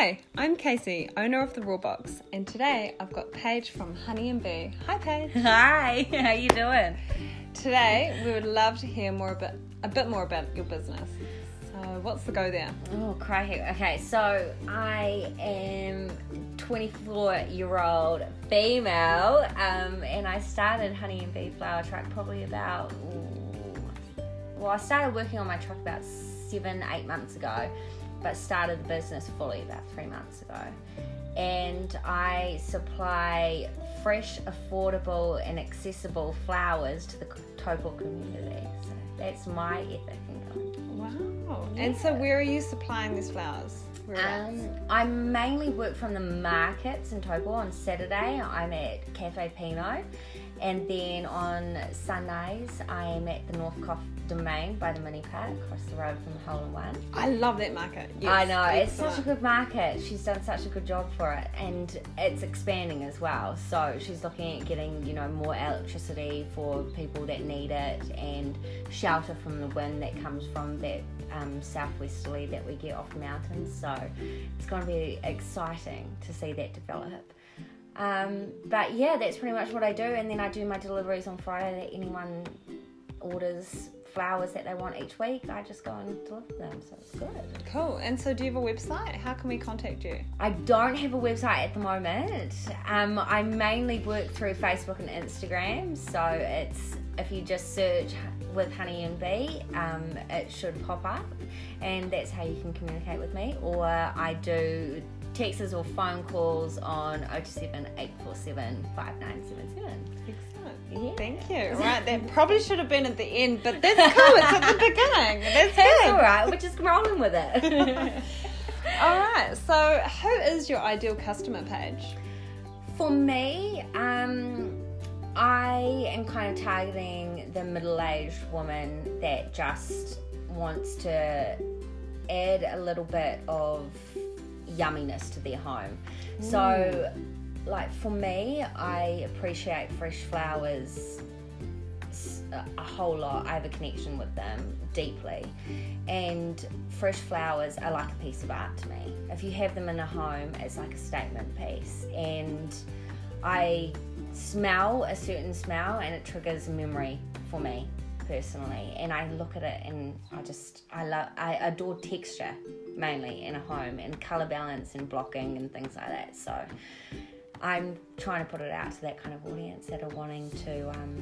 Hi, I'm Casey, owner of the Raw Box, and today I've got Paige from Honey and Bee. Hi, Paige. Hi, how you doing? Today we would love to hear more about a bit more about your business. So, what's the go there? Oh, crikey. Okay, so I am 24 year old female, um, and I started Honey and Bee Flower Truck probably about. ooh, well, I started working on my truck about seven, eight months ago, but started the business fully about three months ago. And I supply fresh, affordable, and accessible flowers to the Taupo community. So that's my ethic income. Wow. And so, where are you supplying these flowers? Um, I mainly work from the markets in Taupo. On Saturday, I'm at Cafe Pinot, and then on Sundays, I am at the North Coff Domain by the mini park across the road from the Hole in One. I love that market. Yes, I know it's such a good market. She's done such a good job for it, and it's expanding as well. So she's looking at getting you know more electricity for people that need it, and shelter from the wind that comes from that um, southwesterly that we get off the mountains. So it's going to be exciting to see that develop. Um, but yeah, that's pretty much what I do, and then I do my deliveries on Friday that anyone orders flowers that they want each week. I just go and deliver them, so it's good. Cool. And so, do you have a website? How can we contact you? I don't have a website at the moment. Um, I mainly work through Facebook and Instagram. So it's if you just search with Honey and Bee, um, it should pop up, and that's how you can communicate with me. Or I do texts or phone calls on 027 847 5977. Excellent. Yeah. Thank you. Right, that probably should have been at the end, but that's cool. It's at the beginning. That's That's good. all right. We're just rolling with it. All right. So, who is your ideal customer page? For me, um, I am kind of targeting the middle aged woman that just wants to add a little bit of yumminess to their home. So, mm. like for me, I appreciate fresh flowers a whole lot. I have a connection with them deeply. And fresh flowers are like a piece of art to me. If you have them in a home, it's like a statement piece. And I smell a certain smell and it triggers a memory for me personally. And I look at it and I just, I love, I adore texture mainly in a home and color balance and blocking and things like that. So I'm trying to put it out to that kind of audience that are wanting to um,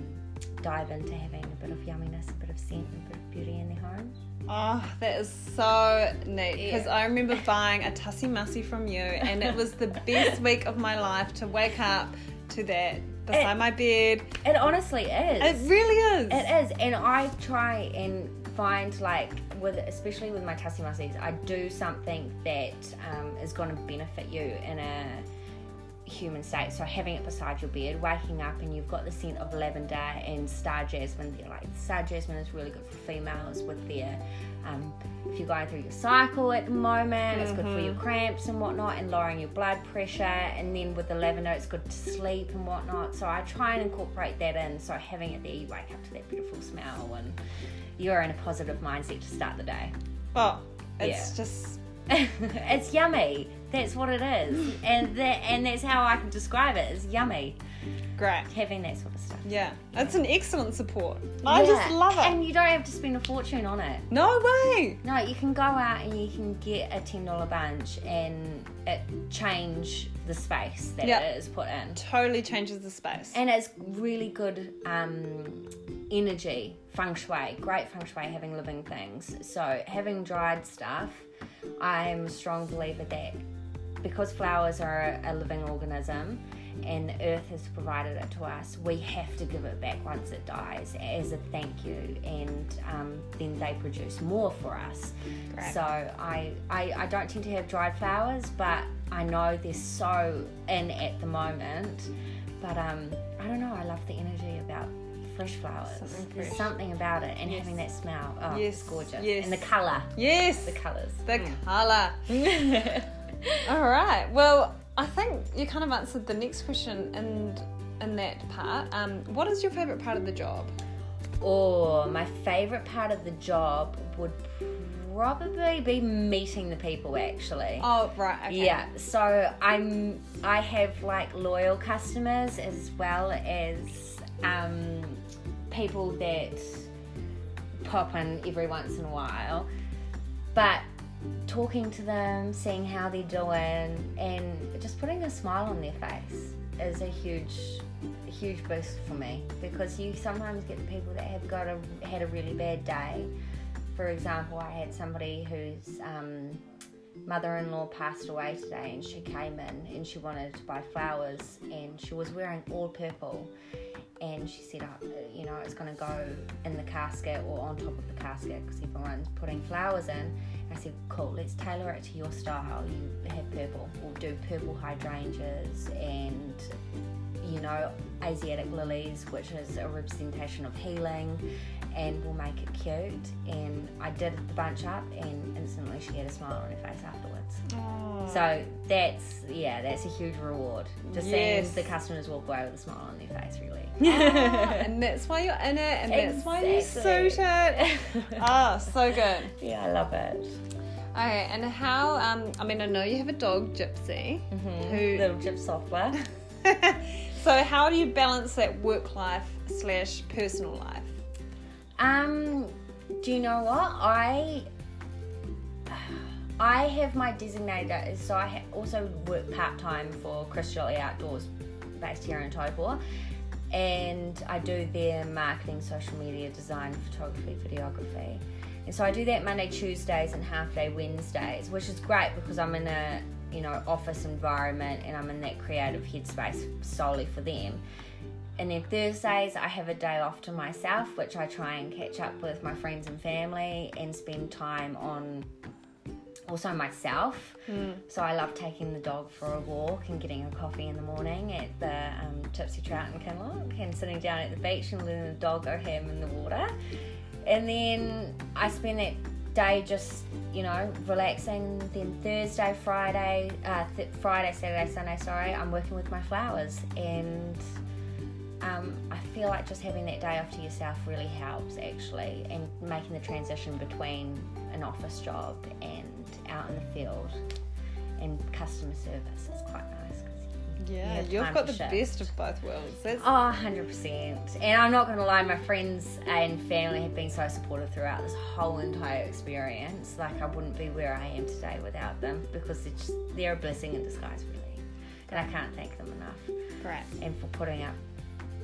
dive into having a bit of yumminess, a bit of scent, and a bit of beauty in their home. Oh, that is so neat because Yeah. I remember buying a tussie mussy from you, and it was the best week of my life to wake up to that beside It- my bed. It honestly is. It really is. It is, and I try and find like with especially with my tussie mussies, I do something that um, is going to benefit you in a human state. So having it beside your bed, waking up and you've got the scent of lavender and star jasmine. They're like star jasmine is really good for females with their um, if you're going through your cycle at the moment, it's good for your cramps and whatnot, and lowering your blood pressure. And then with the lavender, it's good to sleep and whatnot. So I try and incorporate that in. So having it there, you wake up to that beautiful smell, and you're in a positive mindset to start the day. Well, it's Yeah. just it's yummy. That's what it is, and that and that's how I can describe it. It's yummy great. having that sort of stuff. Yeah, it's an excellent support. I just love it. and you don't have to spend a fortune on it. no way. No, you can go out and you can get a ten dollar bunch and it change the space that Yeah. it is put in. Totally changes the space. And it's really good um, energy, feng shui, great feng shui having living things. So having dried stuff, I'm a strong believer that because flowers are a living organism and the earth has provided it to us, we have to give it back once it dies as a thank you, and um, then they produce more for us. So I, I I don't tend to have dried flowers, but I know they're so in at the moment. But um, I don't know. I love the energy about fresh flowers. Something There's something about it, and Yes. having that smell. Oh, Yes, it's gorgeous. yes. And the color, yes, the colors. the colour. All right. Well, I think you kind of answered the next question in in that part. Um, what is your favorite part of the job? Or my favorite part of the job would probably be meeting the people actually. Oh, right. Okay. Yeah, so I'm I have like loyal customers as well as um, people that pop in every once in a while. But talking to them, seeing how they're doing, and just putting a smile on their face is a huge, huge boost for me because you sometimes get the people that have got a had a really bad day. For example, I had somebody whose um, mother-in-law passed away today, and she came in and she wanted to buy flowers, and she was wearing all purple, and she said, oh, you know, it's going to go in the casket or on top of the casket because everyone's putting flowers in. I said, cool, let's tailor it to your style. You have purple. We'll do purple hydrangeas and, you know, Asiatic lilies, which is a representation of healing, and we'll make it cute. And I did the bunch up, and instantly she had a smile on her face afterwards. Oh. So that's, yeah, that's a huge reward. Just Yes. seeing the customers walk away with a smile on their face, really. Ah, and that's why you're in it, and that's why you suit it. Ah, so good. yeah, I love it. Okay, and how? Um, I mean, I know you have a dog, Gypsy. Who? Little Gyp software. so how do you balance that work life slash personal life? Um, do you know what I? I have my designator, so I also work part time for Chris Jolly Outdoors, based here in Taupo, and I do their marketing, social media, design, photography, videography, and so I do that Monday, Tuesdays, and half day Wednesdays, which is great because I'm in a you know office environment and I'm in that creative headspace solely for them. And then Thursdays, I have a day off to myself, which I try and catch up with my friends and family and spend time on also myself. So I love taking the dog for a walk and getting a coffee in the morning at the um, Tipsy Trout in Kinloch and sitting down at the beach and letting the dog go ham in the water. And then I spend that day just, you know, relaxing. Then Thursday, Friday, uh, th- Friday, Saturday, Sunday, sorry, I'm working with my flowers and um, I feel like just having that day off to yourself really helps actually, and making the transition between an office job and out in the field and customer service is quite nice. you Yeah, have you've got the shift. best of both worlds. That's Oh, 100%. And I'm not going to lie, my friends and family have been so supportive throughout this whole entire experience. Like, I wouldn't be where I am today without them because it's just, they're a blessing in disguise, really. And I can't thank them enough. great. and for putting up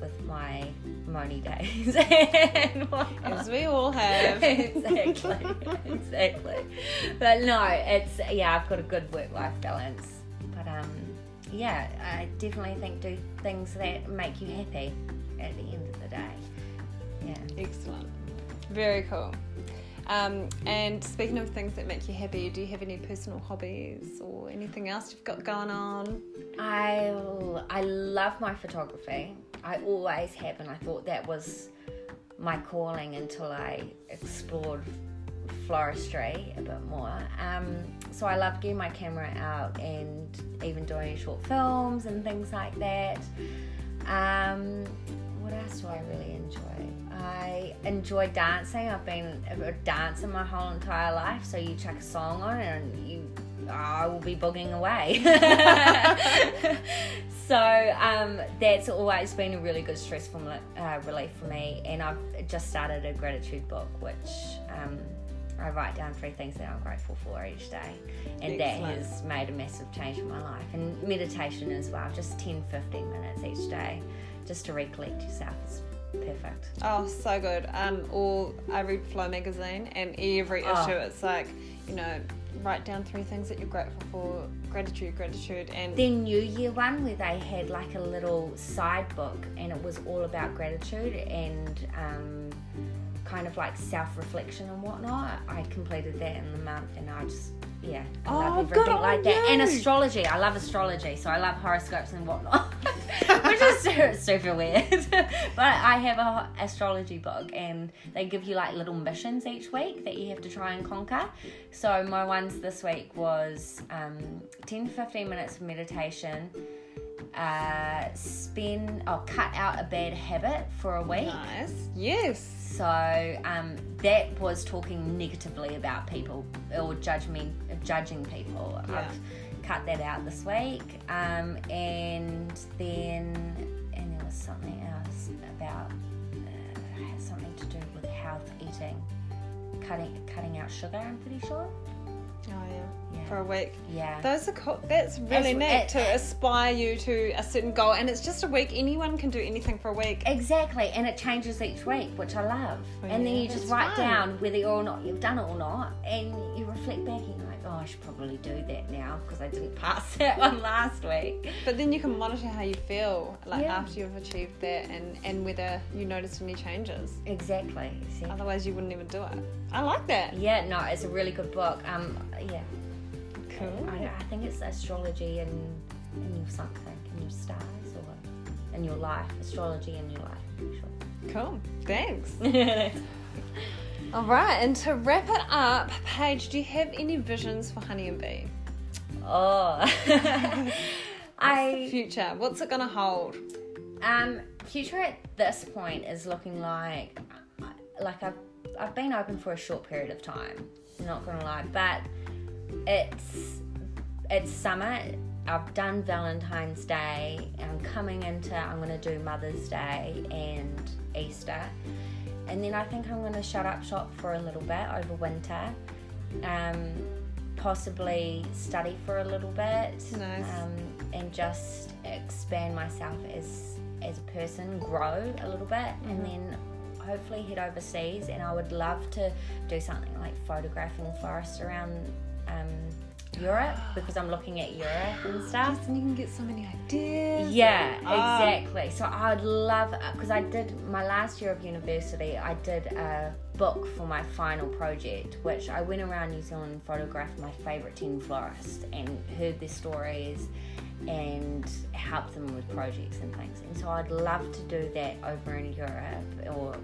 with my moany days and. As we all have. exactly, exactly. But no, it's yeah, I've got a good work-life balance. But um, yeah, I definitely think do things that make you happy at the end of the day. Yeah. Excellent. Very cool. Um, and speaking of things that make you happy, do you have any personal hobbies or anything else you've got going on? I I love my photography. I always have, and I thought that was my calling until I explored floristry a bit more. Um, so I love getting my camera out and even doing short films and things like that. Um, what else do I really enjoy? I enjoy dancing. I've been a dancer my whole entire life. So you chuck a song on and you, I will be booging away. so um, that's always been a really good stressful uh, relief for me. And I've just started a gratitude book, which um, I write down three things that I'm grateful for each day. And that has made a massive change in my life. And meditation as well, just 10 15 minutes each day just to recollect yourself is perfect. Oh, so good. Um, or I read Flow magazine, and every Oh. issue it's like, you know, write down three things that you're grateful for. Gratitude, gratitude, and Their New Year one where they had like a little side book and it was all about gratitude and um, kind of like self reflection and whatnot. I completed that in the month and I just, yeah, I Oh, love everything like that. And astrology, I love astrology, so I love horoscopes and whatnot, which is super, super weird. but I have a astrology book and they give you like little missions each week that you have to try and conquer. So my ones this week was um, 10 to 15 minutes of meditation uh, spend or cut out a bad habit for a week. Nice. Yes. So um, that was talking negatively about people or judge me, judging people. Yeah. I've cut that out this week, um, and then and there was something else about uh, had something to do with health eating, cutting cutting out sugar. I'm pretty sure. Oh yeah. Yeah. For a week. Yeah. Those are cool. That's really It's- neat it- to aspire you to a certain goal, and it's just a week. Anyone can do anything for a week. Exactly, and it changes each week, which I love. Oh, and then you just write fun. down whether or not you've done it or not, and reflect back and like, oh, I should probably do that now because I didn't pass that one last week. But then you can monitor how you feel, like Yeah. after you've achieved that, and and whether you noticed any changes. Exactly. exactly. Otherwise, you wouldn't even do it. I like that. Yeah, no, it's a really good book. Um, yeah, Cool. I, I think it's astrology and in your something, in your stars, or in your life. Astrology in your life. Sure. Cool. Thanks. All right, and to wrap it up, Paige, do you have any visions for Honey and Bee? oh, I Future, what's it gonna hold? Um, future at this point is looking like like I've I've been open for a short period of time. I'm not gonna lie, but it's it's summer. I've done Valentine's Day. I'm coming into I'm gonna do Mother's Day and Easter, and then I think I'm gonna shut up shop for a little bit over winter. Um, possibly study for a little bit Nice. um, and just expand myself as as a person, grow a little bit, and then hopefully head overseas. And I would love to do something like photographing forests around um, Europe because I'm looking at Europe and stuff. And you can get so many ideas. Yeah, Ah. exactly. So I'd love because I did my last year of university. I did a book for my final project, which I went around New Zealand and photographed my favourite ten florists and heard their stories and helped them with projects and things. And so I'd love to do that over in Europe or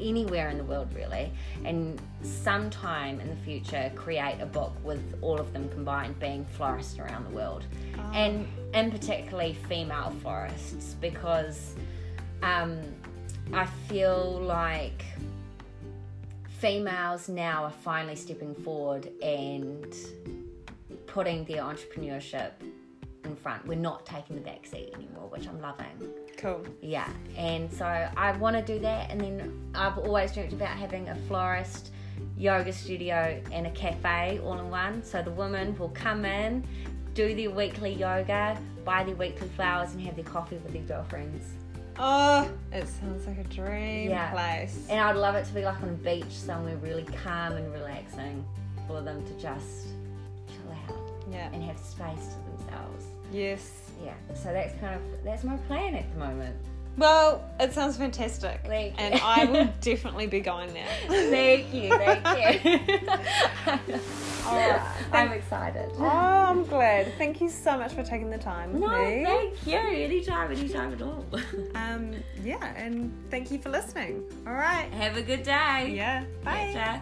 anywhere in the world really and sometime in the future create a book with all of them combined being florists around the world. And and particularly female florists because um, I feel like females now are finally stepping forward and putting their entrepreneurship front. We're not taking the back seat anymore, which I'm loving. Cool. Yeah, and so I want to do that, and then I've always dreamt about having a florist, yoga studio, and a cafe all in one. So the women will come in, do their weekly yoga, buy their weekly flowers, and have their coffee with their girlfriends. Oh, it sounds like a dream Yeah. place. And I'd love it to be like on a beach somewhere really calm and relaxing for them to just chill out Yeah. and have space to themselves. Yes. Yeah, so that's kind of that's my plan at the moment. Well, it sounds fantastic. Thank you. And I will definitely be going there. Thank you, thank you. Right. I'm excited. Oh, I'm glad. Thank you so much for taking the time with No, me. thank you. Anytime, anytime at all. Um, yeah, and thank you for listening. All right. Have a good day. Yeah. Bye.